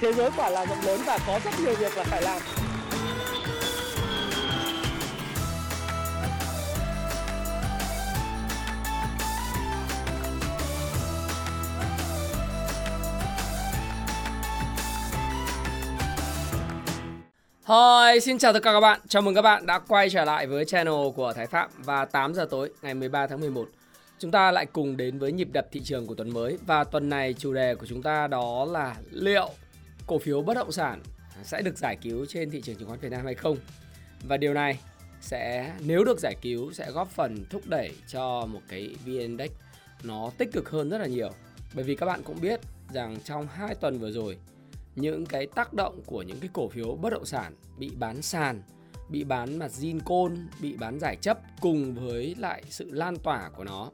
thế giới quả là rộng lớn và có rất nhiều việc là phải làm Hi, xin chào tất cả các bạn. Chào mừng các bạn đã quay trở lại với channel của Thái Phạm và 8 giờ tối ngày 13 tháng 11. Chúng ta lại cùng đến với nhịp đập thị trường của tuần mới và tuần này chủ đề của chúng ta đó là liệu cổ phiếu bất động sản sẽ được giải cứu trên thị trường chứng khoán Việt Nam hay không. Và điều này sẽ nếu được giải cứu sẽ góp phần thúc đẩy cho một cái VN Index nó tích cực hơn rất là nhiều. Bởi vì các bạn cũng biết rằng trong 2 tuần vừa rồi những cái tác động của những cái cổ phiếu bất động sản bị bán sàn, bị bán mặt zin côn, bị bán giải chấp cùng với lại sự lan tỏa của nó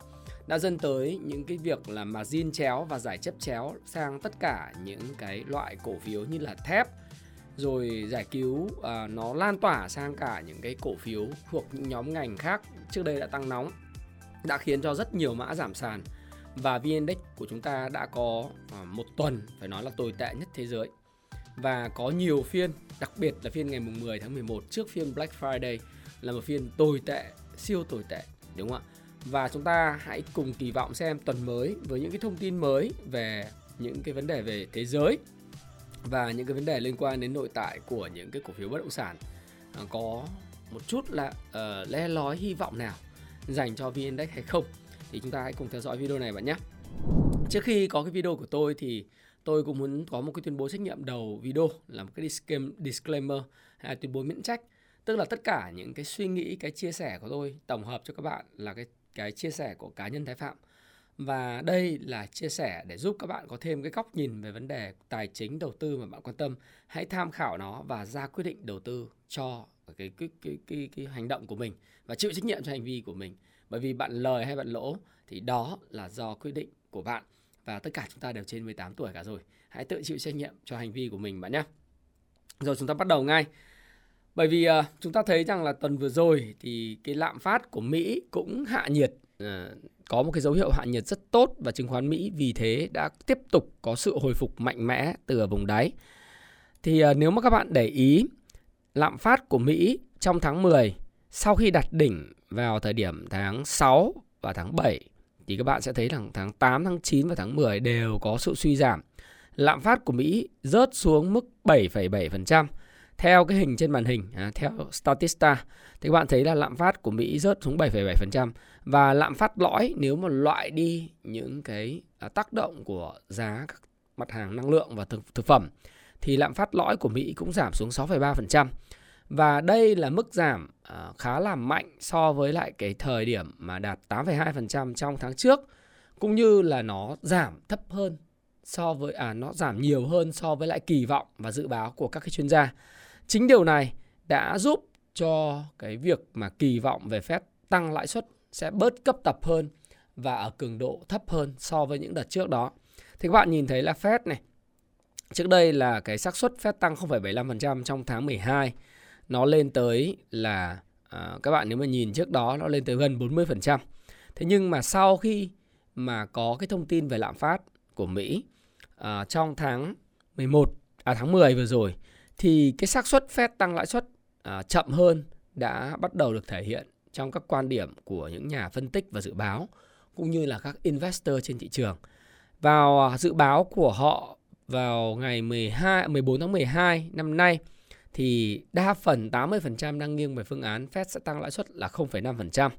đã dẫn tới những cái việc là mà zin chéo và giải chấp chéo sang tất cả những cái loại cổ phiếu như là thép rồi giải cứu à, nó lan tỏa sang cả những cái cổ phiếu thuộc những nhóm ngành khác trước đây đã tăng nóng đã khiến cho rất nhiều mã giảm sàn. Và VN Index của chúng ta đã có à, một tuần phải nói là tồi tệ nhất thế giới. Và có nhiều phiên đặc biệt là phiên ngày mùng 10 tháng 11 trước phiên Black Friday là một phiên tồi tệ siêu tồi tệ đúng không ạ? Và chúng ta hãy cùng kỳ vọng xem tuần mới với những cái thông tin mới về những cái vấn đề về thế giới và những cái vấn đề liên quan đến nội tại của những cái cổ phiếu bất động sản à, có một chút là ờ, uh, le lói hy vọng nào dành cho VN Index hay không thì chúng ta hãy cùng theo dõi video này bạn nhé. Trước khi có cái video của tôi thì tôi cũng muốn có một cái tuyên bố trách nhiệm đầu video là một cái disclaimer hay tuyên bố miễn trách tức là tất cả những cái suy nghĩ cái chia sẻ của tôi tổng hợp cho các bạn là cái cái chia sẻ của cá nhân Thái Phạm và đây là chia sẻ để giúp các bạn có thêm cái góc nhìn về vấn đề tài chính đầu tư mà bạn quan tâm hãy tham khảo nó và ra quyết định đầu tư cho cái cái cái cái, cái hành động của mình và chịu trách nhiệm cho hành vi của mình bởi vì bạn lời hay bạn lỗ thì đó là do quyết định của bạn và tất cả chúng ta đều trên 18 tuổi cả rồi. Hãy tự chịu trách nhiệm cho hành vi của mình bạn nhé. Rồi chúng ta bắt đầu ngay. Bởi vì uh, chúng ta thấy rằng là tuần vừa rồi thì cái lạm phát của Mỹ cũng hạ nhiệt, uh, có một cái dấu hiệu hạ nhiệt rất tốt và chứng khoán Mỹ vì thế đã tiếp tục có sự hồi phục mạnh mẽ từ ở vùng đáy. Thì uh, nếu mà các bạn để ý lạm phát của Mỹ trong tháng 10 sau khi đặt đỉnh vào thời điểm tháng 6 và tháng 7 thì các bạn sẽ thấy rằng tháng 8, tháng 9 và tháng 10 đều có sự suy giảm. Lạm phát của Mỹ rớt xuống mức 7,7%. Theo cái hình trên màn hình, à, theo Statista, thì các bạn thấy là lạm phát của Mỹ rớt xuống 7,7% và lạm phát lõi nếu mà loại đi những cái à, tác động của giá các mặt hàng năng lượng và thực, thực phẩm thì lạm phát lõi của Mỹ cũng giảm xuống 6,3%. Và đây là mức giảm à, khá là mạnh so với lại cái thời điểm mà đạt 8,2% trong tháng trước cũng như là nó giảm thấp hơn so với à nó giảm nhiều hơn so với lại kỳ vọng và dự báo của các cái chuyên gia. Chính điều này đã giúp cho cái việc mà kỳ vọng về Fed tăng lãi suất sẽ bớt cấp tập hơn và ở cường độ thấp hơn so với những đợt trước đó. Thì các bạn nhìn thấy là Fed này Trước đây là cái xác suất Fed tăng 0,75% trong tháng 12 nó lên tới là à, các bạn nếu mà nhìn trước đó nó lên tới gần 40%. Thế nhưng mà sau khi mà có cái thông tin về lạm phát của Mỹ à, trong tháng 11 à tháng 10 vừa rồi thì cái xác suất Fed tăng lãi suất à, chậm hơn đã bắt đầu được thể hiện trong các quan điểm của những nhà phân tích và dự báo cũng như là các investor trên thị trường. Vào à, dự báo của họ vào ngày 12 14 tháng 12 năm nay thì đa phần 80% đang nghiêng về phương án Fed sẽ tăng lãi suất là 0,5%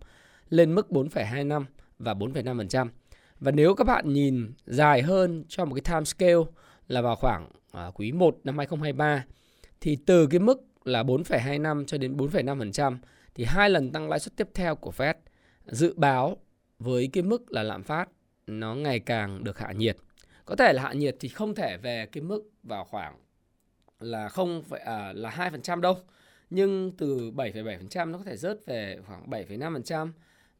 lên mức 4,25 và 4,5%. Và nếu các bạn nhìn dài hơn cho một cái time scale là vào khoảng à, quý 1 năm 2023 thì từ cái mức là 4,25 cho đến 4,5% thì hai lần tăng lãi suất tiếp theo của Fed dự báo với cái mức là lạm phát nó ngày càng được hạ nhiệt. Có thể là hạ nhiệt thì không thể về cái mức vào khoảng là không phải à, là 2% đâu nhưng từ 7,7% nó có thể rớt về khoảng 7,5%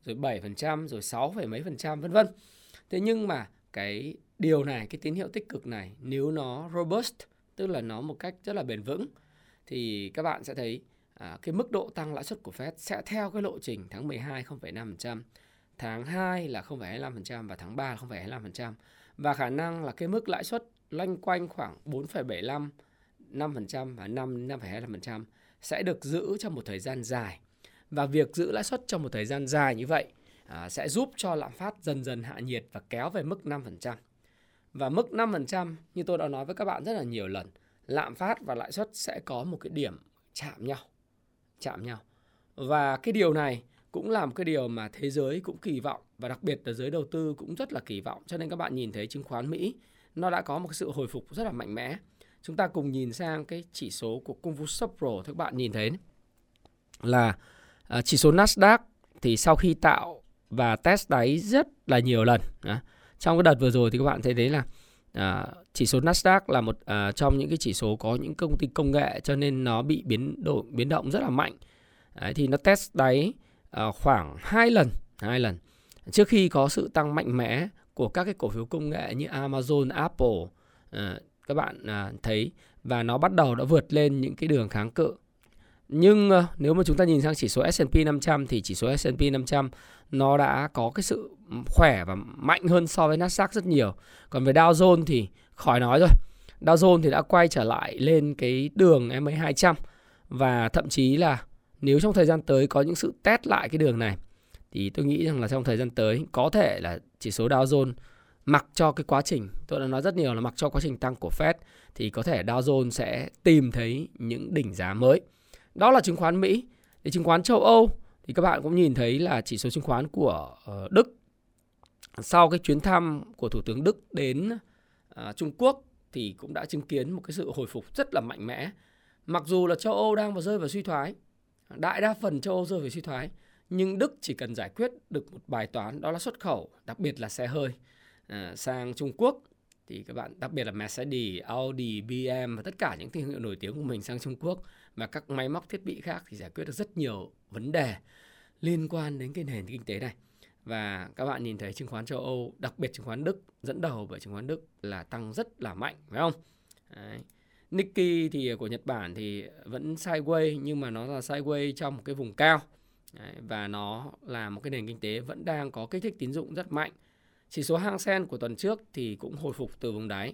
rồi 7% rồi 6, mấy phần trăm vân vân. Thế nhưng mà cái điều này cái tín hiệu tích cực này nếu nó robust tức là nó một cách rất là bền vững thì các bạn sẽ thấy à, cái mức độ tăng lãi suất của Fed sẽ theo cái lộ trình tháng 12 0,5%, tháng 2 là 0,25% và tháng 3 là 0,25% và khả năng là cái mức lãi suất loanh quanh khoảng 4,75 5% và 5 5,25% sẽ được giữ trong một thời gian dài. Và việc giữ lãi suất trong một thời gian dài như vậy à, sẽ giúp cho lạm phát dần dần hạ nhiệt và kéo về mức 5%. Và mức 5% như tôi đã nói với các bạn rất là nhiều lần, lạm phát và lãi suất sẽ có một cái điểm chạm nhau. Chạm nhau. Và cái điều này cũng là một cái điều mà thế giới cũng kỳ vọng và đặc biệt là giới đầu tư cũng rất là kỳ vọng. Cho nên các bạn nhìn thấy chứng khoán Mỹ nó đã có một sự hồi phục rất là mạnh mẽ. Chúng ta cùng nhìn sang cái chỉ số của công vụ Pro các bạn nhìn thấy là à, chỉ số Nasdaq thì sau khi tạo và test đáy rất là nhiều lần. Trong cái đợt vừa rồi thì các bạn thấy đấy là à, chỉ số Nasdaq là một à, trong những cái chỉ số có những công ty công nghệ cho nên nó bị biến đổi biến động rất là mạnh. Đấy, thì nó test đáy à, khoảng hai lần, hai lần trước khi có sự tăng mạnh mẽ của các cái cổ phiếu công nghệ như Amazon, Apple à, các bạn à, thấy và nó bắt đầu đã vượt lên những cái đường kháng cự. Nhưng ờ, nếu mà chúng ta nhìn sang chỉ số S&P 500 thì chỉ số S&P 500 nó đã có cái sự khỏe và mạnh hơn so với Nasdaq rất nhiều. Còn về Dow Jones thì khỏi nói rồi. Dow Jones thì đã quay trở lại lên cái đường MA 200 và thậm chí là nếu trong thời gian tới có những sự test lại cái đường này, thì tôi nghĩ rằng là trong thời gian tới có thể là chỉ số Dow Jones mặc cho cái quá trình, tôi đã nói rất nhiều là mặc cho quá trình tăng của Fed thì có thể Dow Jones sẽ tìm thấy những đỉnh giá mới. Đó là chứng khoán Mỹ. Thì chứng khoán châu Âu thì các bạn cũng nhìn thấy là chỉ số chứng khoán của ờ, Đức sau cái chuyến thăm của thủ tướng Đức đến ờ, Trung Quốc thì cũng đã chứng kiến một cái sự hồi phục rất là mạnh mẽ. Mặc dù là châu Âu đang vào rơi vào suy thoái, đại đa phần châu Âu rơi vào suy thoái, nhưng Đức chỉ cần giải quyết được một bài toán đó là xuất khẩu, đặc biệt là xe hơi ờ, sang Trung Quốc thì các bạn đặc biệt là Mercedes, Audi, BMW và tất cả những thương hiệu nổi tiếng của mình sang Trung Quốc và các máy móc thiết bị khác thì giải quyết được rất nhiều vấn đề liên quan đến cái nền kinh tế này. Và các bạn nhìn thấy chứng khoán châu Âu, đặc biệt chứng khoán Đức dẫn đầu bởi chứng khoán Đức là tăng rất là mạnh, phải không? Đấy. Nikkei thì của Nhật Bản thì vẫn sideways nhưng mà nó là sideways trong một cái vùng cao. Đấy, và nó là một cái nền kinh tế vẫn đang có kích thích tín dụng rất mạnh. Chỉ số Hang Seng của tuần trước thì cũng hồi phục từ vùng đáy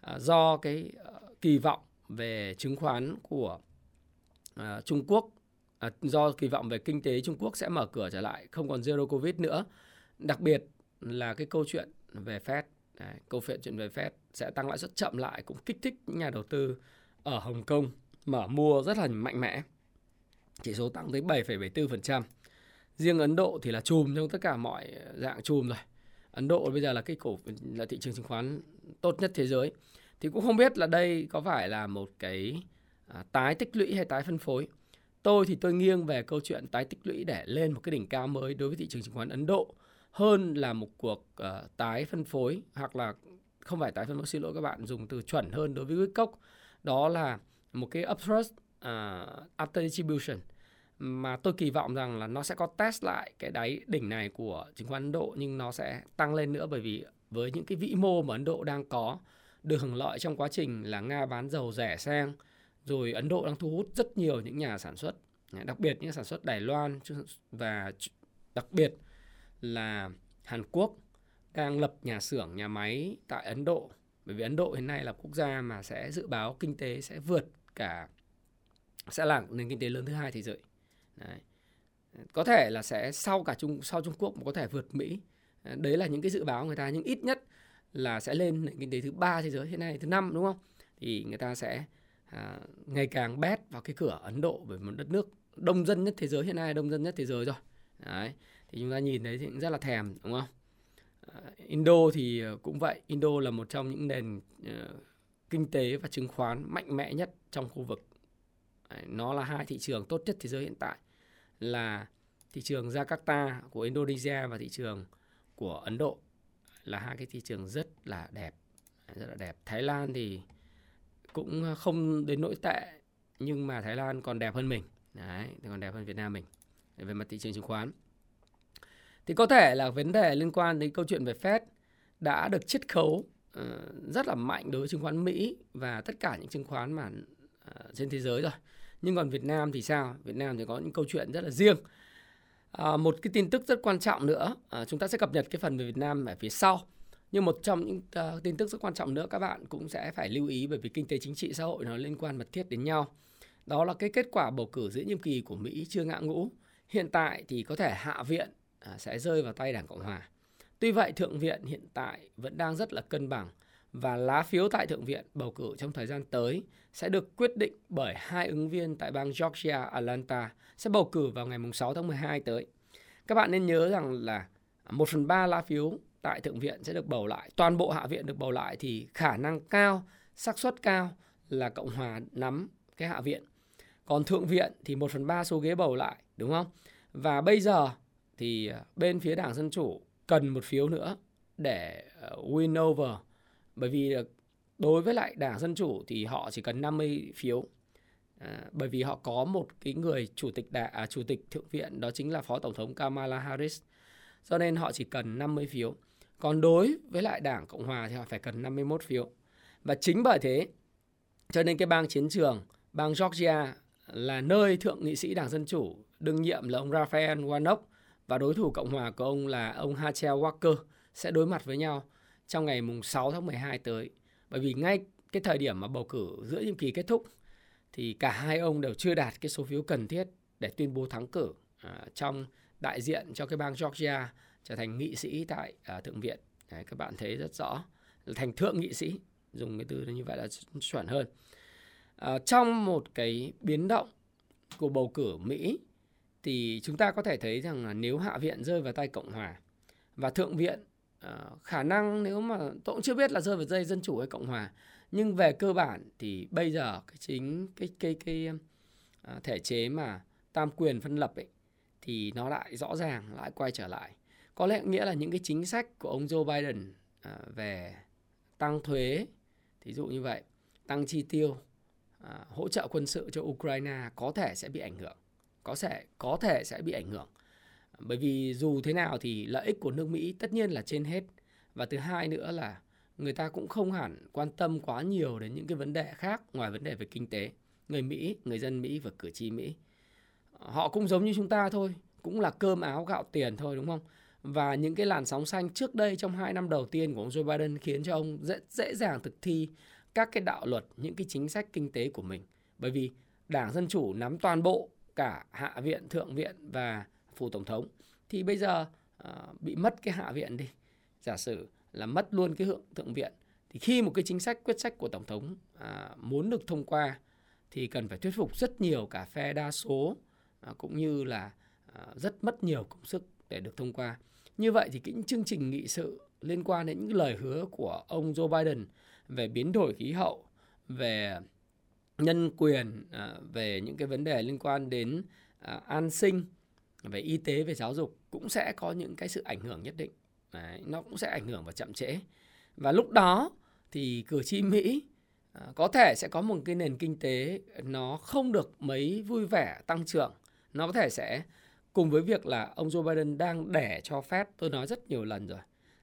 à, do cái ờ, kỳ vọng về chứng khoán của Ờ, Trung Quốc. À, do kỳ vọng về kinh tế Trung Quốc sẽ mở cửa trở lại không còn zero covid nữa. Đặc biệt là cái câu chuyện về Fed Đấy, câu chuyện về Fed sẽ tăng lãi suất chậm lại cũng kích thích những nhà đầu tư ở Hồng Kông mở mua rất là mạnh mẽ. Chỉ số tăng tới 7,74% riêng Ấn Độ thì là chùm trong tất cả mọi dạng chùm rồi. Ấn Độ bây giờ là cái cổ là thị trường chứng khoán tốt nhất thế giới. Thì cũng không biết là đây có phải là một cái à, tái tích lũy hay tái phân phối. Tôi thì tôi nghiêng về câu chuyện tái tích lũy để lên một cái đỉnh cao mới đối với thị trường chứng khoán Ấn Độ hơn là một cuộc uh, tái phân phối hoặc là không phải tái phân phối xin lỗi các bạn dùng từ chuẩn hơn đối với cốc đó là một cái upthrust uh, after distribution mà tôi kỳ vọng rằng là nó sẽ có test lại cái đáy đỉnh này của chứng khoán Ấn Độ nhưng nó sẽ tăng lên nữa bởi vì với những cái vĩ mô mà Ấn Độ đang có được hưởng lợi trong quá trình là Nga bán dầu rẻ sang rồi Ấn Độ đang thu hút rất nhiều những nhà sản xuất. Đặc biệt những sản xuất Đài Loan và đặc biệt là Hàn Quốc đang lập nhà xưởng, nhà máy tại Ấn Độ. Bởi vì Ấn Độ hiện nay là quốc gia mà sẽ dự báo kinh tế sẽ vượt cả, sẽ là nền kinh tế lớn thứ hai thế giới. Đấy. có thể là sẽ sau cả Trung, sau Trung Quốc mà có thể vượt Mỹ. Đấy là những cái dự báo người ta, nhưng ít nhất là sẽ lên nền kinh tế thứ ba thế giới, hiện nay thứ năm, đúng không? Thì người ta sẽ à, ngày càng bét vào cái cửa Ấn Độ bởi một đất nước đông dân nhất thế giới. Hiện nay đông dân nhất thế giới rồi. Đấy thì chúng ta nhìn thấy thì cũng rất là thèm đúng không? À, Indo thì ờ, cũng vậy. Indo là một trong những nền uh, kinh tế và chứng khoán mạnh mẽ nhất trong khu vực. Đấy, nó là hai thị trường tốt nhất thế giới hiện tại là thị trường Jakarta của Indonesia và thị trường của Ấn Độ. Là hai cái thị trường rất là đẹp rất là đẹp. Thái Lan thì cũng ờ, không đến nỗi tệ nhưng mà Thái Lan còn đẹp hơn mình. Đấy còn đẹp hơn Việt Nam mình. Về mặt thị trường chứng khoán. Thì có thể là vấn đề liên quan đến câu chuyện về Fed đã được chiết khấu uh, rất là mạnh đối với chứng khoán Mỹ và tất cả những chứng khoán mà uh, trên thế giới rồi. Nhưng còn Việt Nam thì sao? Việt Nam thì có những câu chuyện rất là riêng. Uh, một cái tin tức rất quan trọng nữa uh, chúng ta sẽ cập nhật cái phần về Việt Nam ở phía sau. Nhưng một trong những uh, tin tức rất quan trọng nữa các bạn cũng sẽ phải lưu ý bởi vì kinh tế chính trị xã hội nó liên quan mật thiết đến nhau. Đó là cái kết quả bầu cử giữa nhiệm kỳ của Mỹ chưa ngã ngũ. Hiện tại thì có thể Hạ viện uh, sẽ rơi vào tay Đảng Cộng Hòa. Tuy vậy Thượng viện hiện tại vẫn đang rất là cân bằng và lá phiếu tại Thượng viện bầu cử trong thời gian tới sẽ được quyết định bởi hai ứng viên tại bang Georgia, Atlanta sẽ bầu cử vào ngày 6 tháng 12 tới. Các bạn nên nhớ rằng là 1 phần 3 lá phiếu tại Thượng viện sẽ được bầu lại, toàn bộ Hạ viện được bầu lại thì khả năng cao, xác suất cao là Cộng hòa nắm cái Hạ viện. Còn Thượng viện thì 1 phần 3 số ghế bầu lại, đúng không? Và bây giờ thì à, bên phía Đảng Dân Chủ cần một phiếu nữa để à, win over. Bởi vì đối với lại Đảng Dân Chủ thì họ chỉ cần 50 phiếu. À, bởi vì họ có một cái người chủ tịch đảng à, chủ tịch thượng viện đó chính là phó tổng thống Kamala Harris. Cho nên họ chỉ cần 50 phiếu còn đối với lại Đảng Cộng Hòa thì họ phải cần 51 phiếu và chính bởi thế cho nên cái bang chiến trường bang Georgia là nơi thượng nghị sĩ Đảng Dân Chủ đương nhiệm là ông Raphael Warnock và đối thủ Cộng hòa của ông là ông hachel Walker sẽ đối mặt với nhau trong ngày mùng 6 tháng 12 tới. Bởi vì ngay cái thời điểm mà bầu cử giữa nhiệm kỳ kết thúc thì cả hai ông đều chưa đạt cái số phiếu cần thiết để tuyên bố thắng cử à, trong đại diện cho cái bang Georgia trở thành nghị sĩ tại uh, thượng viện. Đấy, các bạn thấy rất rõ thành thượng nghị sĩ dùng cái từ như vậy là chuẩn hơn. À, trong một cái biến động của bầu cử Mỹ thì chúng ta có thể thấy rằng là nếu hạ viện rơi vào tay cộng hòa và thượng viện uh, khả năng nếu mà tôi cũng chưa biết là rơi vào dây dân chủ hay cộng hòa nhưng về cơ bản thì bây giờ cái chính cái cái cái à, thể chế mà tam quyền phân lập ấy thì nó lại rõ ràng lại quay trở lại có lẽ nghĩa là những cái chính sách của ông Joe Biden à, về tăng thuế, thí dụ như vậy, tăng chi tiêu à, hỗ trợ quân sự cho Ukraine có thể sẽ bị ảnh hưởng, có thể có thể sẽ bị ảnh hưởng. Bởi vì dù thế nào thì lợi ích của nước Mỹ tất nhiên là trên hết. Và thứ hai nữa là người ta cũng không hẳn quan tâm quá nhiều đến những cái vấn đề khác ngoài vấn đề về kinh tế. Người Mỹ, người dân Mỹ và cử tri Mỹ. Họ cũng giống như chúng ta thôi, cũng là cơm áo gạo tiền thôi, đúng không? Và những cái làn sóng xanh trước đây trong hai năm đầu tiên của ông Joe Biden khiến cho ông dễ, dễ dàng thực thi các cái đạo luật những cái chính sách kinh tế của mình. Bởi vì đảng dân chủ nắm toàn bộ cả hạ viện thượng viện và phủ tổng thống. Thì bây giờ à, bị mất cái hạ viện đi. Giả sử là mất luôn cái hượng thượng viện thì khi một cái chính sách quyết sách của tổng thống à, muốn được thông qua thì cần phải thuyết phục rất nhiều cả phe đa số à, cũng như là à, rất mất nhiều công sức để được thông qua như vậy thì những chương trình nghị sự liên quan đến những lời hứa của ông Joe Biden về biến đổi khí hậu về nhân quyền à, về những cái vấn đề liên quan đến à, an sinh về y tế về giáo dục cũng sẽ có những cái sự ảnh hưởng nhất định. Đấy, nó cũng sẽ ảnh hưởng và chậm trễ. Và lúc đó thì cử tri Mỹ à, có thể sẽ có một cái nền kinh tế nó không được mấy vui vẻ tăng trưởng. Nó có thể sẽ cùng với việc là ông Joe Biden đang để cho phép tôi nói rất nhiều lần rồi,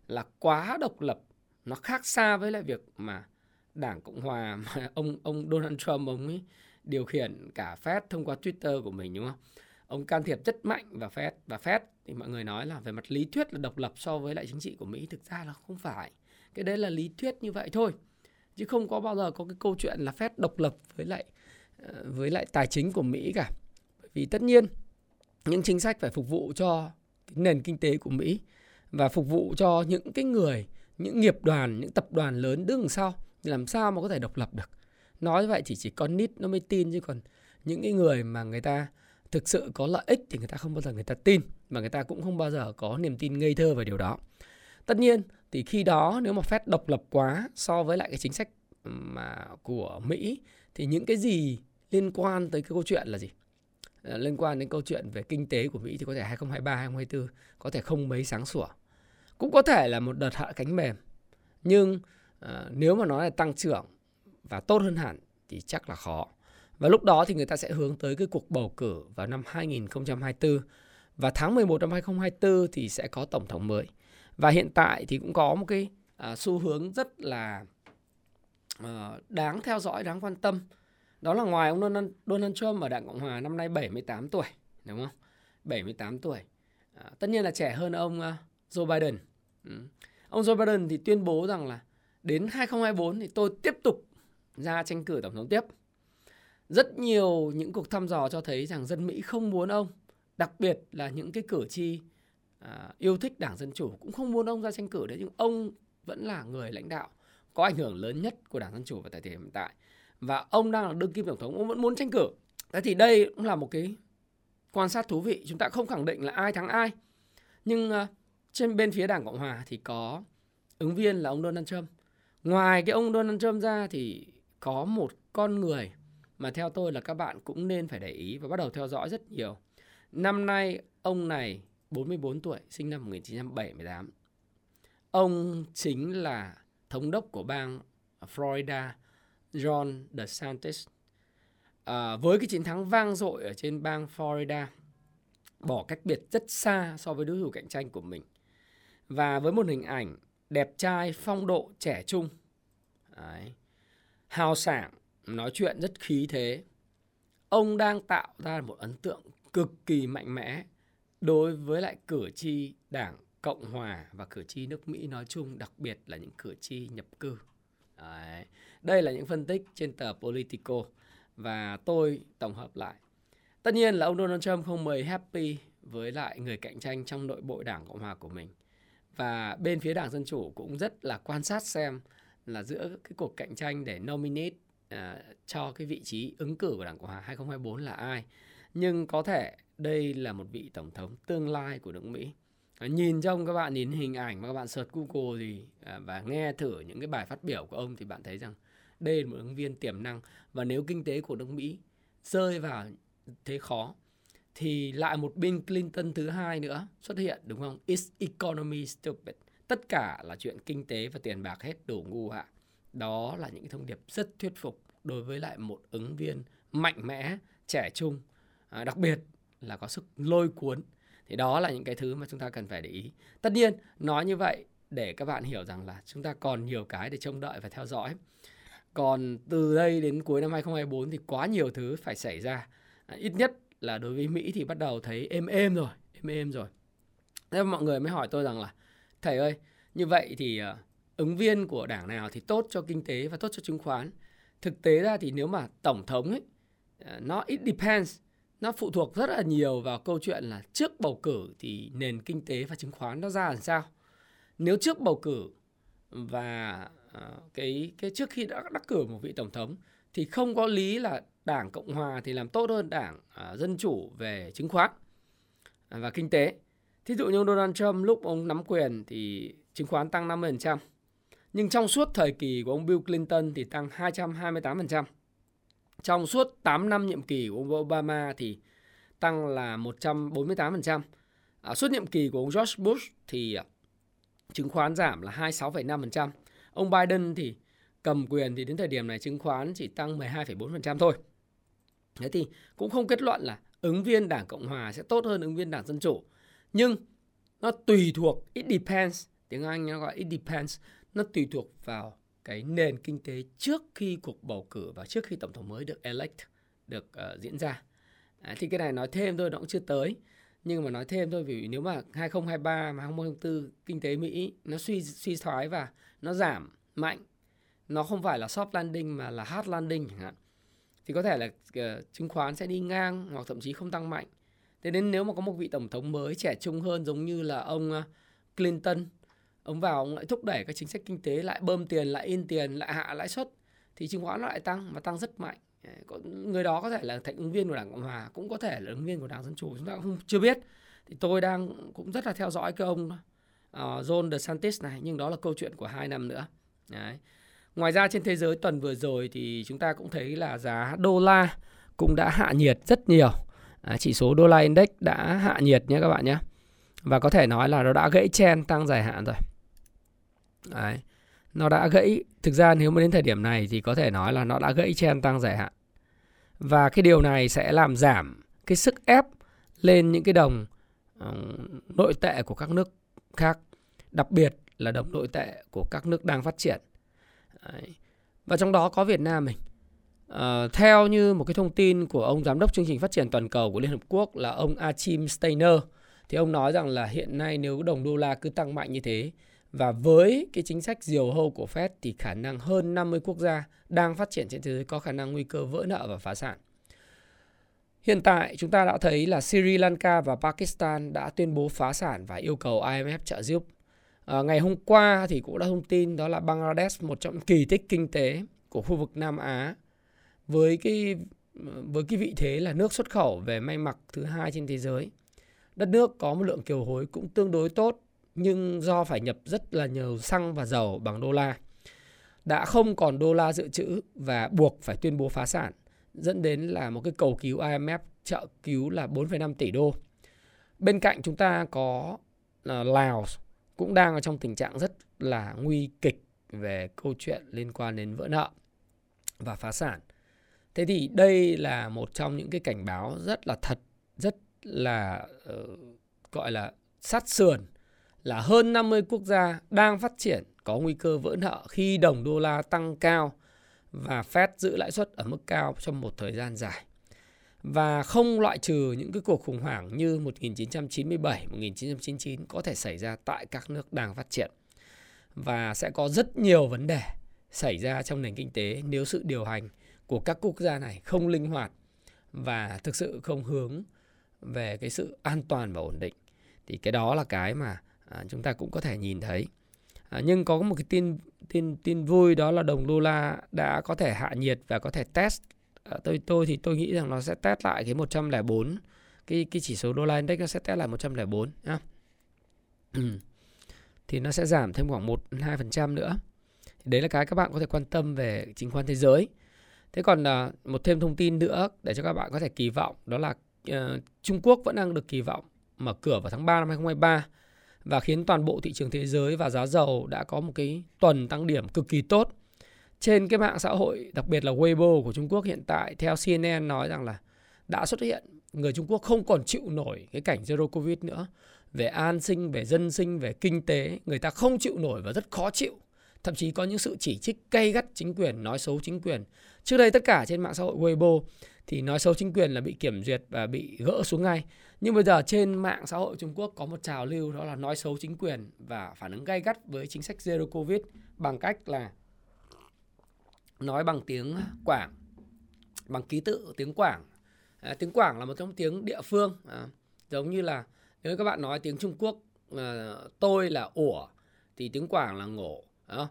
là quá độc lập, nó khác xa với lại việc mà đảng cộng hòa mà ông ông Donald Trump, ông ấy điều khiển cả Fed thông qua Twitter của mình, đúng không? Ông can thiệp rất mạnh vào Fed và Fed thì mọi người nói là về mặt lý thuyết là độc lập so với lại chính trị của Mỹ thực ra là không phải. Cái đấy là lý thuyết như vậy thôi. Chứ không có bao giờ có cái câu chuyện là Fed độc lập với lại ờ, với lại tài chính của Mỹ cả. Bởi vì tất nhiên những chính sách phải phục vụ cho cái nền kinh tế của Mỹ và phục vụ cho những cái người, những nghiệp đoàn, những tập đoàn lớn đứng sau làm sao mà có thể độc lập được. Nói vậy thì chỉ con nít nó mới tin chứ còn những cái người mà người ta thực sự có lợi ích thì người ta không bao giờ người ta tin và người ta cũng không bao giờ có niềm tin ngây thơ về điều đó. Tất nhiên thì khi đó nếu mà Fed độc lập quá so với lại cái chính sách mà của Mỹ thì những cái gì liên quan tới cái câu chuyện là gì? Ờ, liên quan đến câu chuyện về kinh tế của Mỹ thì có thể 2023 2024 có thể không mấy sáng sủa cũng có thể là một đợt hạ cánh mềm nhưng uh, nếu mà nói là tăng trưởng và tốt hơn hẳn thì chắc là khó. Và lúc đó thì người ta sẽ hướng tới cái cuộc bầu cử vào năm 2024 và tháng 11 năm 2024 thì sẽ có tổng thống mới. Và hiện tại thì cũng có một cái uh, xu hướng rất là uh, đáng theo dõi, đáng quan tâm. Đó là ngoài ông Donald, Donald Trump ở Đảng Cộng Hòa năm nay 78 tuổi, đúng không? 78 tuổi. À, tất nhiên là trẻ hơn ông uh, Joe Biden. Ừ. Ông Joe Biden thì tuyên bố rằng là đến 2024 thì tôi tiếp tục ra tranh cử tổng thống tiếp. Rất nhiều những cuộc thăm dò cho thấy rằng dân Mỹ không muốn ông, đặc biệt là những cái cử tri à, yêu thích Đảng Dân Chủ cũng không muốn ông ra tranh cử đấy nhưng ông vẫn là người lãnh đạo có ảnh hưởng lớn nhất của Đảng Dân Chủ vào thời điểm hiện tại và ông đang là đương kim tổng thống ông vẫn muốn tranh cử. Thế thì đây cũng là một cái quan sát thú vị. Chúng ta không khẳng định là ai thắng ai. Nhưng uh, trên bên phía Đảng Cộng Hòa thì có ứng viên là ông Donald Trump. Ngoài cái ông Donald Trump ra thì có một con người mà theo tôi là các bạn cũng nên phải để ý và bắt đầu theo dõi rất nhiều. Năm nay ông này 44 tuổi, sinh năm 1978. Ông chính là thống đốc của bang Florida, John DeSantis. À, với cái chiến thắng vang dội ở trên bang Florida, bỏ cách biệt rất xa so với đối thủ cạnh tranh của mình. Và với một hình ảnh đẹp trai, phong độ, trẻ trung, Đấy. hào sảng, nói chuyện rất khí thế. Ông đang tạo ra một ấn tượng cực kỳ mạnh mẽ đối với lại cử tri đảng Cộng Hòa và cử tri nước Mỹ nói chung, đặc biệt là những cử tri nhập cư. Đấy. Đây là những phân tích trên tờ Politico và tôi tổng hợp lại. Tất nhiên là ông Donald Trump không mời happy với lại người cạnh tranh trong nội bộ đảng Cộng Hòa của mình. Và bên phía đảng Dân Chủ cũng rất là quan sát xem là giữa cái cuộc cạnh tranh để nominate uh, cho cái vị trí ứng cử của đảng Cộng Hòa 2024 là ai. Nhưng có thể đây là một vị tổng thống tương lai của nước Mỹ. Ờ, nhìn trong các bạn nhìn hình ảnh mà các bạn search Google gì à, và nghe thử những cái bài phát biểu của ông thì bạn thấy rằng đây là một ứng viên tiềm năng và nếu kinh tế của nước Mỹ rơi vào thế khó thì lại một Bill Clinton thứ hai nữa xuất hiện đúng không? Is economy stupid. Tất cả là chuyện kinh tế và tiền bạc hết đủ ngu hạ. Đó là những thông điệp rất thuyết phục đối với lại một ứng viên mạnh mẽ, trẻ trung, à, đặc biệt là có sức lôi cuốn thì đó là những cái thứ mà chúng ta cần phải để ý. Tất nhiên nói như vậy để các bạn hiểu rằng là chúng ta còn nhiều cái để trông đợi và theo dõi. Còn từ đây đến cuối năm 2024 thì quá nhiều thứ phải xảy ra. À, ít nhất là đối với Mỹ thì bắt đầu thấy êm êm rồi êm êm rồi. Thế mọi người mới hỏi tôi rằng là thầy ơi như vậy thì uh, ứng viên của đảng nào thì tốt cho kinh tế và tốt cho chứng khoán? Thực tế ra thì nếu mà tổng thống ấy uh, nó it depends nó phụ thuộc rất là nhiều vào câu chuyện là trước bầu cử thì nền kinh tế và chứng khoán nó ra làm sao. Nếu trước bầu cử và ờ, cái cái trước khi đã đắc cử một vị tổng thống thì không có lý là đảng cộng hòa thì làm tốt hơn đảng uh, dân chủ về chứng khoán ờ, và kinh tế. Thí dụ như Donald Trump lúc ông nắm quyền thì chứng khoán tăng 50% nhưng trong suốt thời kỳ của ông Bill Clinton thì tăng 228% trong suốt 8 năm nhiệm kỳ của ông Obama thì tăng là 148%. À, suốt nhiệm kỳ của ông George Bush thì à, chứng khoán giảm là 26,5%. Ông Biden thì cầm quyền thì đến thời điểm này chứng khoán chỉ tăng 12,4% thôi. Thế thì cũng không kết luận là ứng viên Đảng Cộng Hòa sẽ tốt hơn ứng viên Đảng Dân Chủ. Nhưng nó tùy thuộc, it depends, tiếng Anh nó gọi it depends, nó tùy thuộc vào cái nền kinh tế trước khi cuộc bầu cử và trước khi tổng thống mới được elect được uh, diễn ra. À, thì cái này nói thêm thôi nó cũng chưa tới. Nhưng mà nói thêm thôi vì nếu mà 2023 mà 2024 kinh tế Mỹ nó suy suy thoái và nó giảm mạnh, nó không phải là soft landing mà là hard landing chẳng hạn. Thì có thể là uh, chứng khoán sẽ đi ngang hoặc thậm chí không tăng mạnh. Thế nên nếu mà có một vị tổng thống mới trẻ trung hơn giống như là ông uh, Clinton ông vào ông lại thúc đẩy các chính sách kinh tế lại bơm tiền lại in tiền lại hạ lãi suất thì chứng khoán nó lại tăng và tăng rất mạnh. Người đó có thể là thành ứng viên của đảng cộng hòa cũng có thể là ứng viên của đảng dân chủ chúng ta cũng không chưa biết. Thì tôi đang cũng rất là theo dõi cái ông uh, John DeSantis này nhưng đó là câu chuyện của hai năm nữa. Đấy. ngoài ra trên thế giới tuần vừa rồi thì chúng ta cũng thấy là giá đô la cũng đã hạ nhiệt rất nhiều. À, chỉ số đô la index đã hạ nhiệt nhé các bạn nhé. Và có thể nói là nó đã gãy chen tăng dài hạn rồi. Đấy. Nó đã gãy, thực ra nếu mà đến thời điểm này thì có thể nói là nó đã gãy trend tăng dài hạn. Và cái điều này sẽ làm giảm cái sức ép lên những cái đồng nội tệ của các nước khác, đặc biệt là đồng nội tệ của các nước đang phát triển. Đấy. Và trong đó có Việt Nam mình. À, ờ, theo như một cái thông tin của ông giám đốc chương trình phát triển toàn cầu của Liên Hợp Quốc là ông Achim Steiner thì ông nói rằng là hiện nay nếu đồng đô la cứ tăng mạnh như thế và với cái chính sách diều hâu của Fed thì khả năng hơn 50 quốc gia đang phát triển trên thế giới có khả năng nguy cơ vỡ nợ và phá sản. Hiện tại chúng ta đã thấy là Sri Lanka và Pakistan đã tuyên bố phá sản và yêu cầu IMF trợ giúp. À, ngày hôm qua thì cũng đã thông tin đó là Bangladesh một trong kỳ tích kinh tế của khu vực Nam Á với cái với cái vị thế là nước xuất khẩu về may mặc thứ hai trên thế giới. Đất nước có một lượng kiều hối cũng tương đối tốt nhưng do phải nhập rất là nhiều xăng và dầu bằng đô la đã không còn đô la dự trữ và buộc phải tuyên bố phá sản dẫn đến là một cái cầu cứu IMF trợ cứu là 4,5 tỷ đô. Bên cạnh chúng ta có ờ, là Lào cũng đang ở trong tình trạng rất là nguy kịch về câu chuyện liên quan đến vỡ nợ và phá sản. Thế thì đây là một trong những cái cảnh báo rất là thật, rất là uh, gọi là sát sườn là hơn 50 quốc gia đang phát triển có nguy cơ vỡ nợ khi đồng đô la tăng cao và Fed giữ lãi suất ở mức cao trong một thời gian dài. Và không loại trừ những cái cuộc khủng hoảng như 1997, 1999 có thể xảy ra tại các nước đang phát triển. Và sẽ có rất nhiều vấn đề xảy ra trong nền kinh tế nếu sự điều hành của các quốc gia này không linh hoạt và thực sự không hướng về cái sự an toàn và ổn định. Thì cái đó là cái mà à, chúng ta cũng có thể nhìn thấy. À, nhưng có một cái tin tin tin vui đó là đồng đô la đã có thể hạ nhiệt và có thể test à, tôi tôi thì tôi nghĩ rằng nó sẽ test lại cái 104 cái cái chỉ số đô la index nó sẽ test lại 104 nhá. thì nó sẽ giảm thêm khoảng 1 2% nữa. Đấy là cái các bạn có thể quan tâm về chứng khoán thế giới. Thế còn à, một thêm thông tin nữa để cho các bạn có thể kỳ vọng đó là uh, Trung Quốc vẫn đang được kỳ vọng mở cửa vào tháng 3 năm 2023 và khiến toàn bộ thị trường thế giới và giá dầu đã có một cái tuần tăng điểm cực kỳ tốt. Trên cái mạng xã hội, đặc biệt là Weibo của Trung Quốc hiện tại, theo CNN nói rằng là đã xuất hiện người Trung Quốc không còn chịu nổi cái cảnh zero covid nữa. Về an sinh, về dân sinh, về kinh tế, người ta không chịu nổi và rất khó chịu. Thậm chí có những sự chỉ trích gây gắt chính quyền, nói xấu chính quyền. Trước đây tất cả trên mạng xã hội Weibo thì nói xấu chính quyền là bị kiểm duyệt và bị gỡ xuống ngay. Nhưng bây giờ trên mạng xã hội Trung Quốc có một trào lưu đó là nói xấu chính quyền và phản ứng gay gắt với chính sách Zero Covid bằng cách là nói bằng tiếng Quảng, bằng ký tự tiếng Quảng. À, tiếng Quảng là một trong tiếng địa phương, à, giống như là nếu các bạn nói tiếng Trung Quốc à, tôi là ủa thì tiếng Quảng là ngổ. À,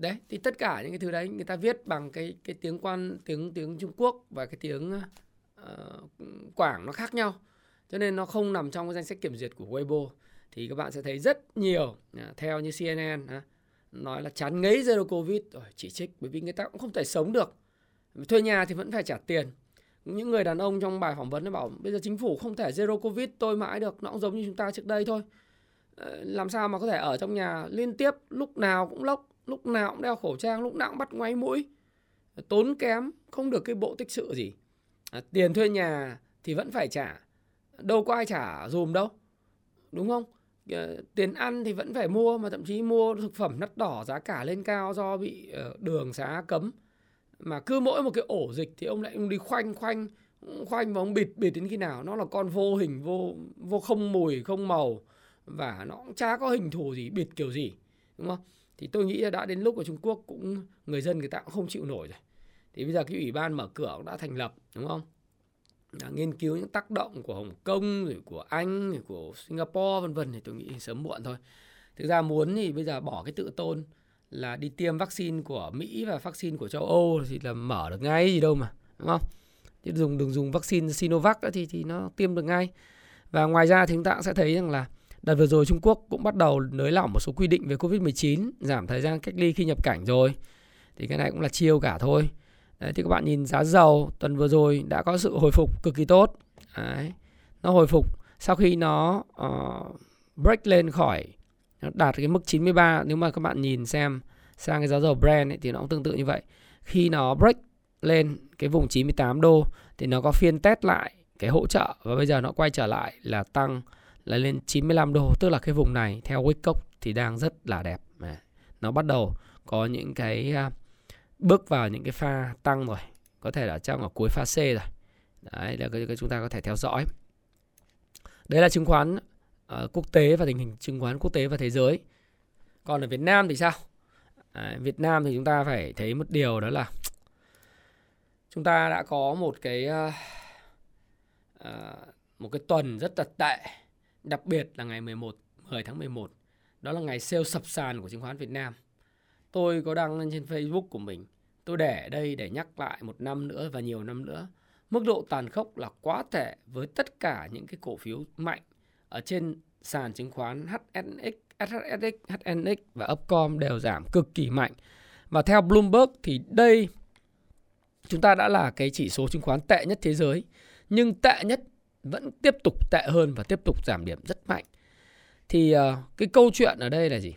đấy thì tất cả những cái thứ đấy người ta viết bằng cái cái tiếng quan tiếng tiếng Trung Quốc và cái tiếng Ờ, quảng nó khác nhau. Cho nên nó không nằm trong cái danh sách kiểm duyệt của Weibo. Thì các bạn sẽ thấy rất nhiều à, theo như CNN à, nói là chán ngấy zero covid. Rồi, chỉ trích bởi vì người ta cũng không thể sống được. Thuê nhà thì vẫn phải trả tiền. Những người đàn ông trong bài phỏng vấn nó bảo, bây giờ chính phủ không thể zero covid tôi mãi được, nó cũng giống như chúng ta trước đây thôi. Ờ, làm sao mà có thể ở trong nhà liên tiếp, lúc nào cũng lốc, lúc nào cũng đeo khẩu trang, lúc nào cũng bắt ngoáy mũi, tốn kém, không được cái bộ tích sự gì. À, tiền thuê nhà thì vẫn phải trả. Đâu có ai trả dùm đâu, đúng không? Ờ, tiền ăn thì vẫn phải mua mà thậm chí mua thực phẩm nắt đỏ giá cả lên cao do bị ờ, đường xá cấm. Mà cứ mỗi một cái ổ dịch thì ông lại ông đi khoanh khoanh khoanh và ông bịt bịt đến khi nào nó là con vô hình, vô vô không mùi, không màu và nó cũng chả có hình thù gì, bịt kiểu gì, đúng không? Thì tôi nghĩ là đã đến lúc ở Trung Quốc cũng, người dân người ta cũng không chịu nổi rồi thì bây giờ cái ủy ban mở cửa cũng đã thành lập, đúng không? Đã nghiên cứu những tác động của Hồng Kông, rồi của Anh, rồi của Singapore, vân vân, thì tôi nghĩ sớm muộn thôi. Thực ra muốn thì bây giờ bỏ cái tự tôn là đi tiêm vaccine của Mỹ và vaccine của châu Âu thì là mở được ngay gì đâu mà, đúng không? Chứ dùng, đừng dùng vaccine Sinovac thì thì nó tiêm được ngay. Và ngoài ra thì chúng ta cũng sẽ thấy rằng là đợt vừa rồi Trung Quốc cũng bắt đầu nới lỏng một số quy định về Covid-19 giảm thời gian cách ly khi nhập cảnh rồi. Thì cái này cũng là chiêu cả thôi. Đấy, thì các bạn nhìn giá dầu tuần vừa rồi đã có sự hồi phục cực kỳ tốt. Đấy, nó hồi phục sau khi nó uh, break lên khỏi nó đạt cái mức 93 nếu mà các bạn nhìn xem sang cái giá dầu Brent ấy, thì nó cũng tương tự như vậy. Khi nó break lên cái vùng 98 đô thì nó có phiên test lại cái hỗ trợ và bây giờ nó quay trở lại là tăng là lên 95 đô tức là cái vùng này theo Wickock thì đang rất là đẹp. Nó bắt đầu có những cái uh, bước vào những cái pha tăng rồi có thể là trong ở cuối pha C rồi đấy là cái, cái chúng ta có thể theo dõi đấy là chứng khoán uh, quốc tế và tình hình chứng khoán quốc tế và thế giới. Còn ở Việt Nam thì sao? À, Việt Nam thì chúng ta phải thấy một điều đó là chúng ta đã có một cái uh, uh, một cái tuần rất là tệ, đặc biệt là ngày 11 10 tháng 11. Đó là ngày sale sập sàn của chứng khoán Việt Nam. Tôi có đăng lên trên Facebook của mình. Tôi để đây để nhắc lại một năm nữa và nhiều năm nữa. Mức độ tàn khốc là quá tệ với tất cả những cái cổ phiếu mạnh ở trên sàn chứng khoán HNX, SHSX, HNX và Upcom đều giảm cực kỳ mạnh. Và theo Bloomberg thì đây chúng ta đã là cái chỉ số chứng khoán tệ nhất thế giới. Nhưng tệ nhất vẫn tiếp tục tệ hơn và tiếp tục giảm điểm rất mạnh. Thì ờ, cái câu chuyện ở đây là gì?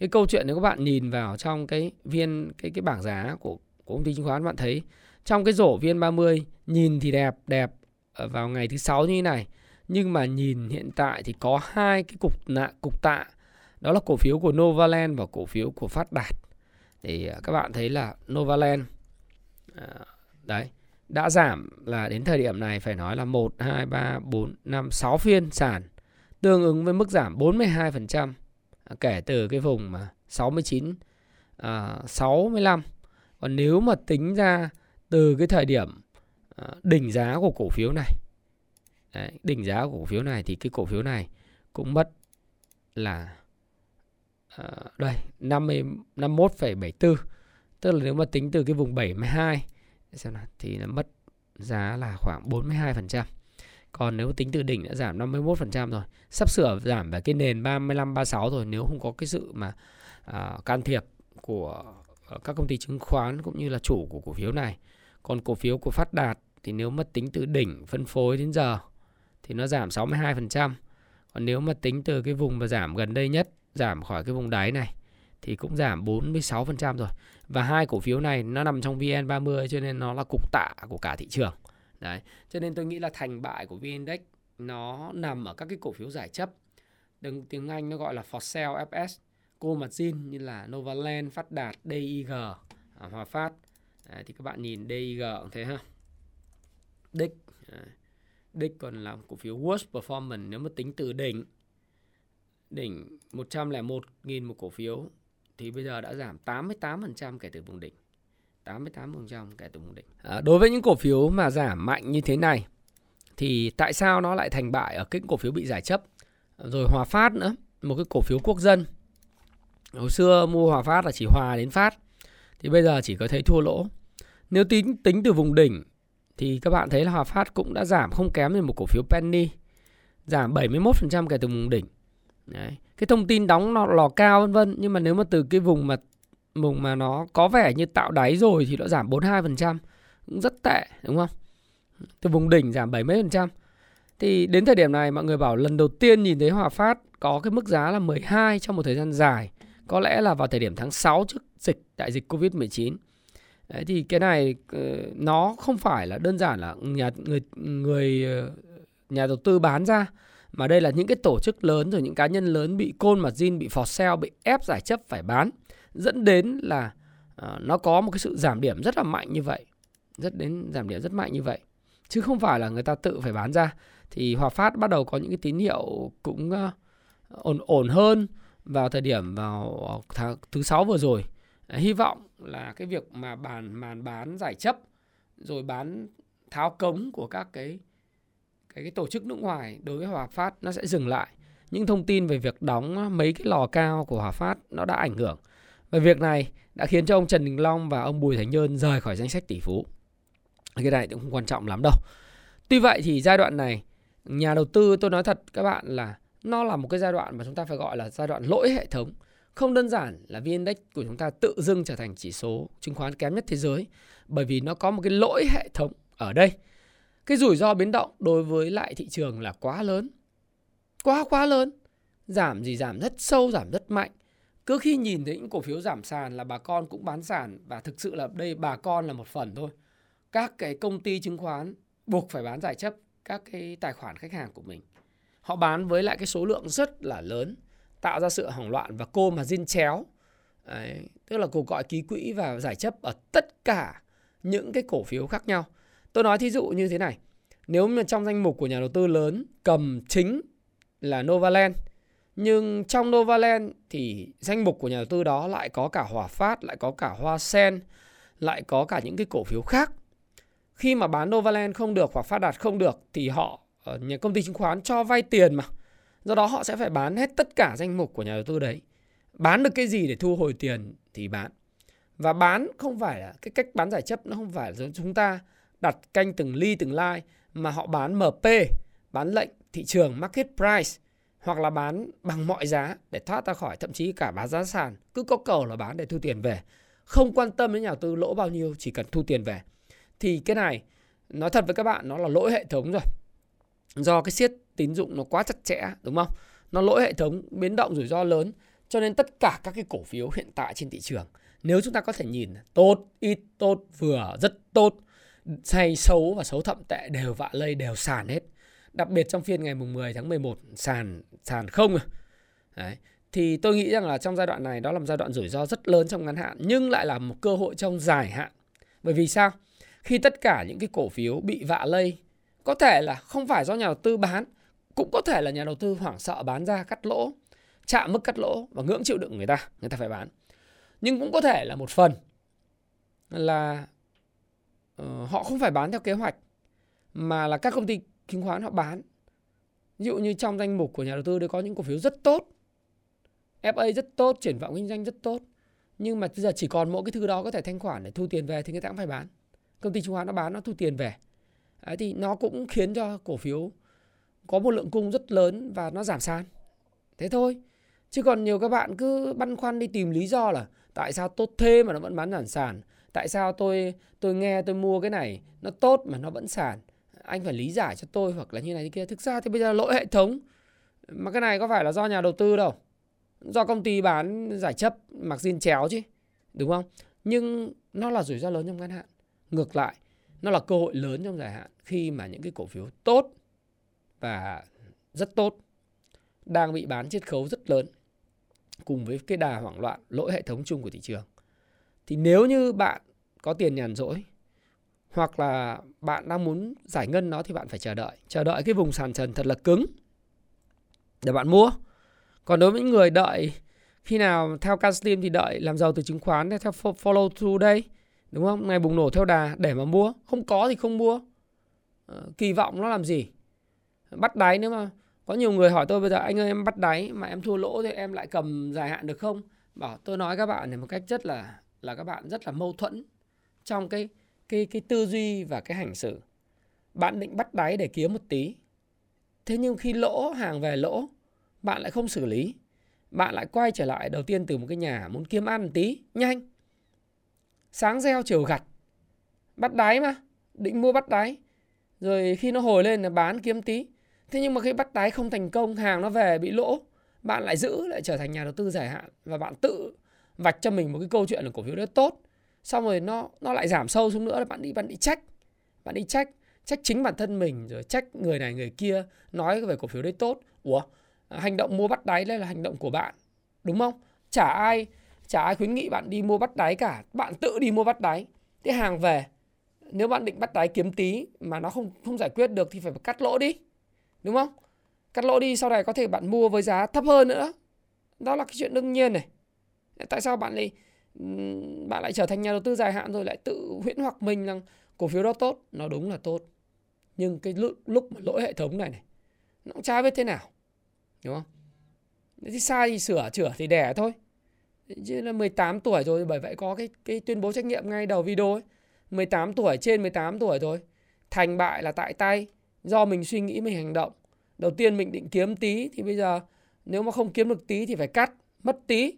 Cái câu chuyện nếu các bạn nhìn vào trong cái viên cái cái bảng giá của của công ty chứng khoán bạn thấy trong cái rổ viên 30 nhìn thì đẹp đẹp vào ngày thứ sáu như thế này. Nhưng mà nhìn hiện tại thì có hai cái cục nạ cục tạ. Đó là cổ phiếu của Novaland và cổ phiếu của Phát Đạt. Thì à, các bạn thấy là Novaland à, đấy đã giảm là đến thời điểm này phải nói là 1 2 3 4 5 6 phiên sàn tương ứng với mức giảm 42% kể từ cái vùng mà 69 à, 65 còn nếu mà tính ra từ cái thời điểm à, đỉnh giá của cổ phiếu này Đấy, đỉnh giá của cổ phiếu này thì cái cổ phiếu này cũng mất là à, đây 50 51,74 tức là nếu mà tính từ cái vùng 72 xem nào thì nó mất giá là khoảng 42%. Còn nếu tính từ đỉnh đã giảm 51% rồi, sắp sửa giảm về cái nền 35 36 rồi nếu không có cái sự mà à, can thiệp của ờ, các công ty chứng khoán cũng như là chủ của cổ phiếu này. Còn cổ phiếu của Phát Đạt thì nếu mà tính từ đỉnh phân phối đến giờ thì nó giảm 62%. Còn nếu mà tính từ cái vùng mà giảm gần đây nhất, giảm khỏi cái vùng đáy này thì cũng giảm 46% rồi. Và hai cổ phiếu này nó nằm trong VN30 cho nên nó là cục tạ của cả thị trường. Đấy, cho nên tôi nghĩ là thành bại của VN Index nó nằm ở các cái cổ phiếu giải chấp. Đừng tiếng Anh nó gọi là for sale FS, cô mặt zin như là Novaland, Phát Đạt, DIG, à, Hòa Phát. Đấy, thì các bạn nhìn DIG cũng thế ha. Đích Đích còn là cổ phiếu worst performance nếu mà tính từ đỉnh đỉnh 101.000 một cổ phiếu thì bây giờ đã giảm 88% kể từ vùng đỉnh. 88% kể từ vùng đỉnh. À, đối với những cổ phiếu mà giảm mạnh như thế này thì tại sao nó lại thành bại ở cái cổ phiếu bị giải chấp? Rồi Hòa Phát nữa, một cái cổ phiếu quốc dân. Hồi xưa mua Hòa Phát là chỉ hòa đến phát thì bây giờ chỉ có thấy thua lỗ. Nếu tính tính từ vùng đỉnh thì các bạn thấy là Hòa Phát cũng đã giảm không kém như một cổ phiếu penny, giảm 71% kể từ vùng đỉnh. Đấy. Cái thông tin đóng nó lò cao vân vân nhưng mà nếu mà từ cái vùng mà mùng mà nó có vẻ như tạo đáy rồi thì nó giảm 42%, cũng rất tệ đúng không? Từ vùng đỉnh giảm 70%. Thì đến thời điểm này mọi người bảo lần đầu tiên nhìn thấy Hòa Phát có cái mức giá là 12 trong một thời gian dài. Có lẽ là vào thời điểm tháng 6 trước dịch đại dịch Covid-19. Đấy, thì cái này ờ, nó không phải là đơn giản là nhà người người ờ, nhà đầu tư bán ra mà đây là những cái tổ chức lớn rồi những cá nhân lớn bị côn mặt zin bị for sale bị ép giải chấp phải bán dẫn đến là uh, nó có một cái sự giảm điểm rất là mạnh như vậy rất đến giảm điểm rất mạnh như vậy chứ không phải là người ta tự phải bán ra thì Hòa Phát bắt đầu có những cái tín hiệu cũng uh, ổn ổn hơn vào thời điểm vào ờ, tháng thứ sáu vừa rồi hy vọng là cái việc mà bàn màn bán giải chấp rồi bán tháo cống của các cái cái, cái tổ chức nước ngoài đối với Hòa Phát nó sẽ dừng lại. Những thông tin về việc đóng mấy cái lò cao của Hòa Phát nó đã ảnh hưởng. Và việc này đã khiến cho ông Trần Đình Long và ông Bùi Thành Nhơn rời khỏi danh sách tỷ phú. Cái này cũng không quan trọng lắm đâu. Tuy vậy thì giai đoạn này nhà đầu tư tôi nói thật các bạn là nó là một cái giai đoạn mà chúng ta phải gọi là giai đoạn lỗi hệ thống không đơn giản là VN Index của chúng ta tự dưng trở thành chỉ số chứng khoán kém nhất thế giới bởi vì nó có một cái lỗi hệ thống ở đây. Cái rủi ro biến động đối với lại thị trường là quá lớn. Quá quá lớn. Giảm gì giảm rất sâu, giảm rất mạnh. Cứ khi nhìn thấy những cổ phiếu giảm sàn là bà con cũng bán sàn và thực sự là đây bà con là một phần thôi. Các cái công ty chứng khoán buộc phải bán giải chấp các cái tài khoản khách hàng của mình. Họ bán với lại cái số lượng rất là lớn tạo ra sự hoảng loạn và cô mà diên chéo Đấy, tức là cuộc gọi ký quỹ và giải chấp ở tất cả những cái cổ phiếu khác nhau tôi nói thí dụ như thế này nếu mà trong danh mục của nhà đầu tư lớn cầm chính là Novaland. Nhưng trong Novaland thì danh mục của nhà đầu tư đó lại có cả Hòa Phát, lại có cả Hoa Sen, lại có cả những cái cổ phiếu khác. Khi mà bán Novaland không được hoặc phát đạt không được thì họ ờ, nhà công ty chứng khoán cho vay tiền mà. Do đó họ sẽ phải bán hết tất cả danh mục của nhà đầu tư đấy. Bán được cái gì để thu hồi tiền thì bán. Và bán không phải là cái cách bán giải chấp nó không phải là chúng ta đặt canh từng ly từng like mà họ bán MP, bán lệnh thị trường market price hoặc là bán bằng mọi giá để thoát ra khỏi, thậm chí cả bán giá sàn. Cứ có cầu là bán để thu tiền về. Không quan tâm đến nhà đầu tư lỗ bao nhiêu, chỉ cần thu tiền về. Thì cái này, nói thật với các bạn, nó là lỗi hệ thống rồi. Do cái siết tín dụng nó quá chặt chẽ, đúng không? Nó lỗi hệ thống, biến động rủi ro lớn, cho nên tất cả các cái cổ phiếu hiện tại trên thị trường, nếu chúng ta có thể nhìn, tốt, ít tốt, vừa, rất tốt hay xấu và xấu thậm tệ đều vạ lây, đều sàn hết đặc biệt trong phiên ngày mùng 10 tháng 11 sàn sàn không à. Đấy. Thì tôi nghĩ rằng là trong giai đoạn này đó là một giai đoạn rủi ro rất lớn trong ngắn hạn nhưng lại là một cơ hội trong dài hạn. Bởi vì sao? Khi tất cả những cái cổ phiếu bị vạ lây có thể là không phải do nhà đầu tư bán cũng có thể là nhà đầu tư hoảng sợ bán ra cắt lỗ chạm mức cắt lỗ và ngưỡng chịu đựng người ta người ta phải bán nhưng cũng có thể là một phần là uh, họ không phải bán theo kế hoạch mà là các công ty chứng khoán họ bán. Ví dụ như trong danh mục của nhà đầu tư đấy có những cổ phiếu rất tốt. FA rất tốt, triển vọng kinh doanh rất tốt. Nhưng mà bây giờ chỉ còn mỗi cái thứ đó có thể thanh khoản để thu tiền về thì người ta cũng phải bán. Công ty chứng khoán nó bán, nó thu tiền về. Đấy, thì nó cũng khiến cho cổ phiếu có một lượng cung rất lớn và nó giảm sàn. Thế thôi. Chứ còn nhiều các bạn cứ băn khoăn đi tìm lý do là tại sao tốt thế mà nó vẫn bán giảm sàn? Tại sao tôi tôi nghe, tôi mua cái này, nó tốt mà nó vẫn sàn? Anh phải lý giải cho tôi hoặc là như này như kia. Thực ra thì bây giờ lỗi hệ thống, mà cái này có phải là do nhà đầu tư đâu. Do công ty bán giải chấp, mặc zin chéo chứ, đúng không? Nhưng nó là rủi ro lớn trong ngắn hạn. Ngược lại, nó là cơ hội lớn trong dài hạn khi mà những cái cổ phiếu tốt và rất tốt đang bị bán chiết khấu rất lớn cùng với cái đà hoảng loạn lỗi hệ thống chung của thị trường. Thì nếu như bạn có tiền nhàn rỗi hoặc là bạn đang muốn giải ngân nó thì bạn phải chờ đợi. Chờ đợi cái vùng sàn trần thật là cứng để bạn mua. Còn đối với những người đợi khi nào theo Caslim thì đợi làm giàu từ chứng khoán, theo follow through đây, đúng không? Ngày bùng nổ theo đà để mà mua. Không có thì không mua. Ờ, kỳ vọng nó làm gì? Bắt đáy nếu mà có nhiều người hỏi tôi bây giờ, anh ơi, em bắt đáy mà em thua lỗ thì em lại cầm dài hạn được không? Bảo, tôi nói các bạn này một cách rất là là các bạn rất là mâu thuẫn trong cái cái cái tư duy và cái hành xử. Bạn định bắt đáy để kiếm một tí. Thế nhưng khi lỗ hàng về lỗ, bạn lại không xử lý. Bạn lại quay trở lại đầu tiên từ một cái nhà muốn kiếm ăn một tí, nhanh. Sáng gieo chiều gặt. Bắt đáy mà, định mua bắt đáy. Rồi khi nó hồi lên là bán kiếm tí. Thế nhưng mà khi bắt đáy không thành công, hàng nó về bị lỗ, bạn lại giữ lại trở thành nhà đầu tư dài hạn và bạn tự vạch cho mình một cái câu chuyện là cổ phiếu đó tốt xong rồi nó nó lại giảm sâu xuống nữa là bạn đi bạn đi trách bạn đi trách trách chính bản thân mình, rồi trách người này, người kia, nói về cổ phiếu đấy tốt. Ủa à, hành động mua bắt đáy đây là hành động của bạn, đúng không? Chả ai chả ai khuyến nghị bạn đi mua bắt đáy cả, bạn tự đi mua bắt đáy. Thế hàng về, nếu bạn định bắt đáy kiếm tí mà nó không không giải quyết được thì phải cắt lỗ đi, đúng không? Cắt lỗ đi, sau này có thể bạn mua với giá thấp hơn nữa. Đó là cái chuyện đương nhiên này. Tại sao bạn lại bạn lại trở thành nhà đầu tư dài hạn rồi lại tự huyễn hoặc mình rằng cổ phiếu đó tốt nó đúng là tốt. Nhưng cái lúc, lúc mà lỗi hệ thống này này nó cũng chả biết thế nào đúng không? Thì sai thì sửa chữa thì đẻ thôi. Chứ là 18 tuổi rồi bởi vậy có cái cái tuyên bố trách nhiệm ngay đầu video ấy. 18 tuổi trên 18 tuổi rồi thành bại là tại tay do mình suy nghĩ mình hành động. Đầu tiên mình định kiếm tí thì bây giờ nếu mà không kiếm được tí thì phải cắt mất tí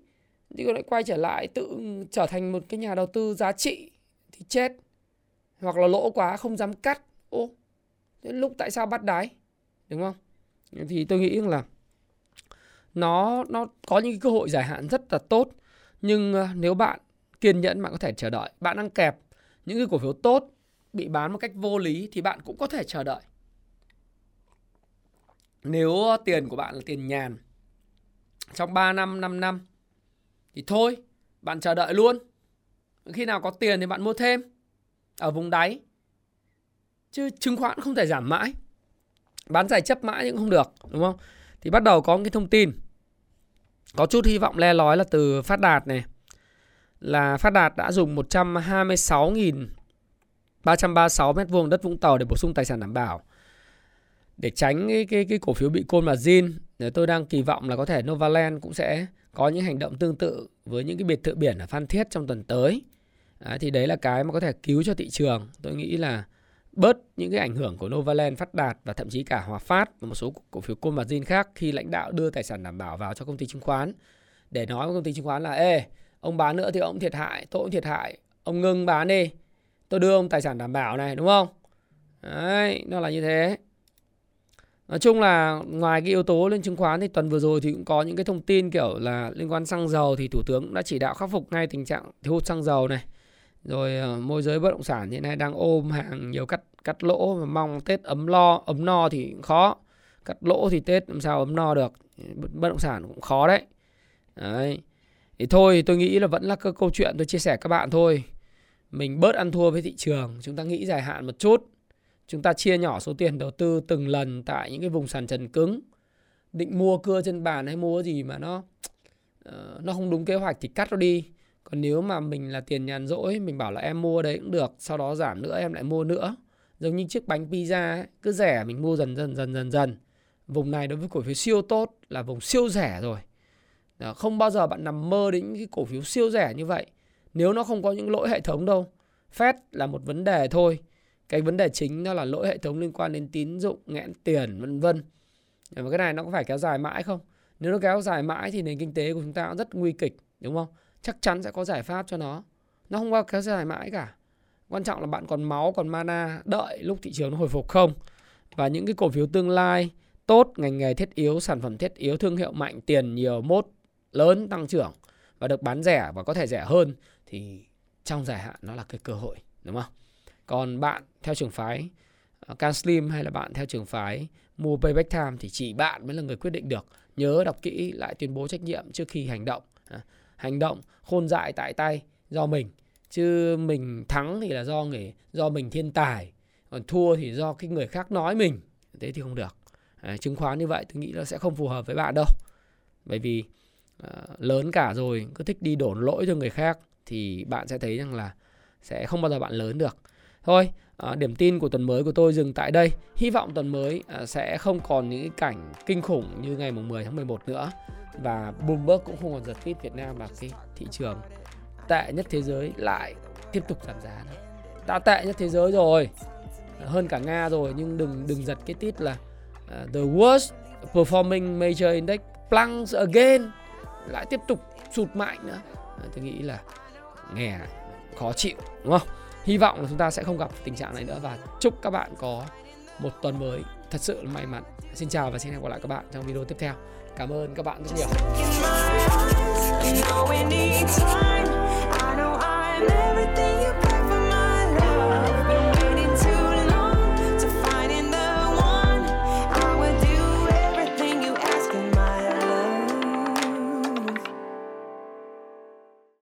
thì lại quay trở lại tự trở thành một cái nhà đầu tư giá trị thì chết. Hoặc là lỗ quá, không dám cắt. Ô, thế lúc tại sao bắt đáy? Đúng không? Thì tôi nghĩ là nó nó có những cơ hội dài hạn rất là tốt. Nhưng ờ, nếu bạn kiên nhẫn, bạn có thể chờ đợi. Bạn đang kẹp những cái cổ phiếu tốt bị bán một cách vô lý thì bạn cũng có thể chờ đợi. Nếu ờ, tiền của bạn là tiền nhàn, trong 3 năm 5 năm thì thôi, bạn chờ đợi luôn. Khi nào có tiền thì bạn mua thêm ở vùng đáy. Chứ chứng khoán không thể giảm mãi. Bán giải chấp mãi cũng không được, đúng không? thì bắt đầu có cái thông tin có chút hy vọng le lói là từ Phát Đạt này là Phát Đạt đã dùng 126.336 mét vuông đất Vũng Tàu để bổ sung tài sản đảm bảo để tránh cái cái, cái cổ phiếu bị côn và zin Ờ, tôi đang kỳ vọng là có thể Novaland cũng sẽ có những hành động tương tự với những cái biệt thự biển ở Phan Thiết trong tuần tới. Đấy, thì đấy là cái mà có thể cứu cho thị trường. Tôi nghĩ là bớt những cái ảnh hưởng của Novaland, Phát Đạt và thậm chí cả Hòa Phát và một số cổ phiếu côn và zin khác khi lãnh đạo đưa tài sản đảm bảo vào cho công ty chứng khoán để nói với công ty chứng khoán là ê ông bán nữa thì ông thiệt hại tôi cũng thiệt hại ông ngưng bán đi tôi đưa ông tài sản đảm bảo này đúng không đấy nó là như thế Nói chung là ngoài cái yếu tố lên chứng khoán thì tuần vừa rồi thì cũng có những cái thông tin kiểu là liên quan xăng dầu thì thủ tướng đã chỉ đạo khắc phục ngay tình trạng thiếu hụt xăng dầu này. Rồi ờ, môi giới bất động sản hiện nay đang ôm hàng nhiều cắt cắt lỗ mà mong Tết ấm lo, ấm no thì khó. Cắt lỗ thì Tết làm sao ấm no được. Bất động sản cũng khó đấy. Đấy. Thì thôi tôi nghĩ là vẫn là cái câu chuyện tôi chia sẻ các bạn thôi. Mình bớt ăn thua với thị trường, chúng ta nghĩ dài hạn một chút Chúng ta chia nhỏ số tiền đầu tư từng lần tại những cái vùng sàn trần cứng. Định mua cưa trên bàn hay mua gì mà nó uh, nó không đúng kế hoạch thì cắt nó đi. Còn nếu mà mình là tiền nhàn rỗi, mình bảo là em mua đấy cũng được, sau đó giảm nữa em lại mua nữa. Giống như chiếc bánh pizza ấy, cứ rẻ mình mua dần dần dần dần dần. Vùng này đối với cổ phiếu siêu tốt là vùng siêu rẻ rồi. Đó, không bao giờ bạn nằm mơ đến những cái cổ phiếu siêu rẻ như vậy. Nếu nó không có những lỗi hệ thống đâu. Fed là một vấn đề thôi cái vấn đề chính đó là lỗi hệ thống liên quan đến tín dụng nghẽn tiền, vân vân. Và cái này nó có phải kéo dài mãi không? Nếu nó kéo dài mãi thì nền kinh tế của chúng ta cũng rất nguy kịch, đúng không? Chắc chắn sẽ có giải pháp cho nó. Nó không bao kéo dài mãi cả. Quan trọng là bạn còn máu, còn mana, đợi lúc thị trường nó hồi phục không? Và những cái cổ phiếu tương lai tốt, ngành nghề thiết yếu, sản phẩm thiết yếu, thương hiệu mạnh, tiền nhiều, mốt lớn, tăng trưởng và được bán rẻ và có thể rẻ hơn thì trong dài hạn nó là cái cơ hội, đúng không? Còn bạn theo trường phái ờ, Can Slim hay là bạn theo trường phái mua Payback Time thì chỉ bạn mới là người quyết định được. Nhớ đọc kỹ lại tuyên bố trách nhiệm trước khi hành động. À, hành động khôn dại tại tay do mình chứ mình thắng thì là do người do mình thiên tài còn thua thì do cái người khác nói mình thế thì không được à, chứng khoán như vậy tôi nghĩ là sẽ không phù hợp với bạn đâu bởi vì à, lớn cả rồi cứ thích đi đổ lỗi cho người khác thì bạn sẽ thấy rằng là sẽ không bao giờ bạn lớn được Thôi, à, điểm tin của tuần mới của tôi dừng tại đây. Hy vọng tuần mới à, sẽ không còn những cảnh kinh khủng như ngày mùng 10 tháng 11 nữa. Và Bloomberg cũng không còn giật tít Việt Nam là cái thị trường tệ nhất thế giới lại tiếp tục giảm giá nữa. Đã tệ nhất thế giới rồi, hơn cả Nga rồi nhưng đừng đừng giật cái tít là uh, the worst performing major index plunge again lại tiếp tục sụt mạnh nữa. Tôi nghĩ là nghe khó chịu đúng không? Hy vọng là chúng ta sẽ không gặp tình trạng này nữa và chúc các bạn có một tuần mới thật sự may mắn. Xin chào và xin hẹn gặp lại các bạn trong video tiếp theo. Cảm ơn các bạn rất nhiều.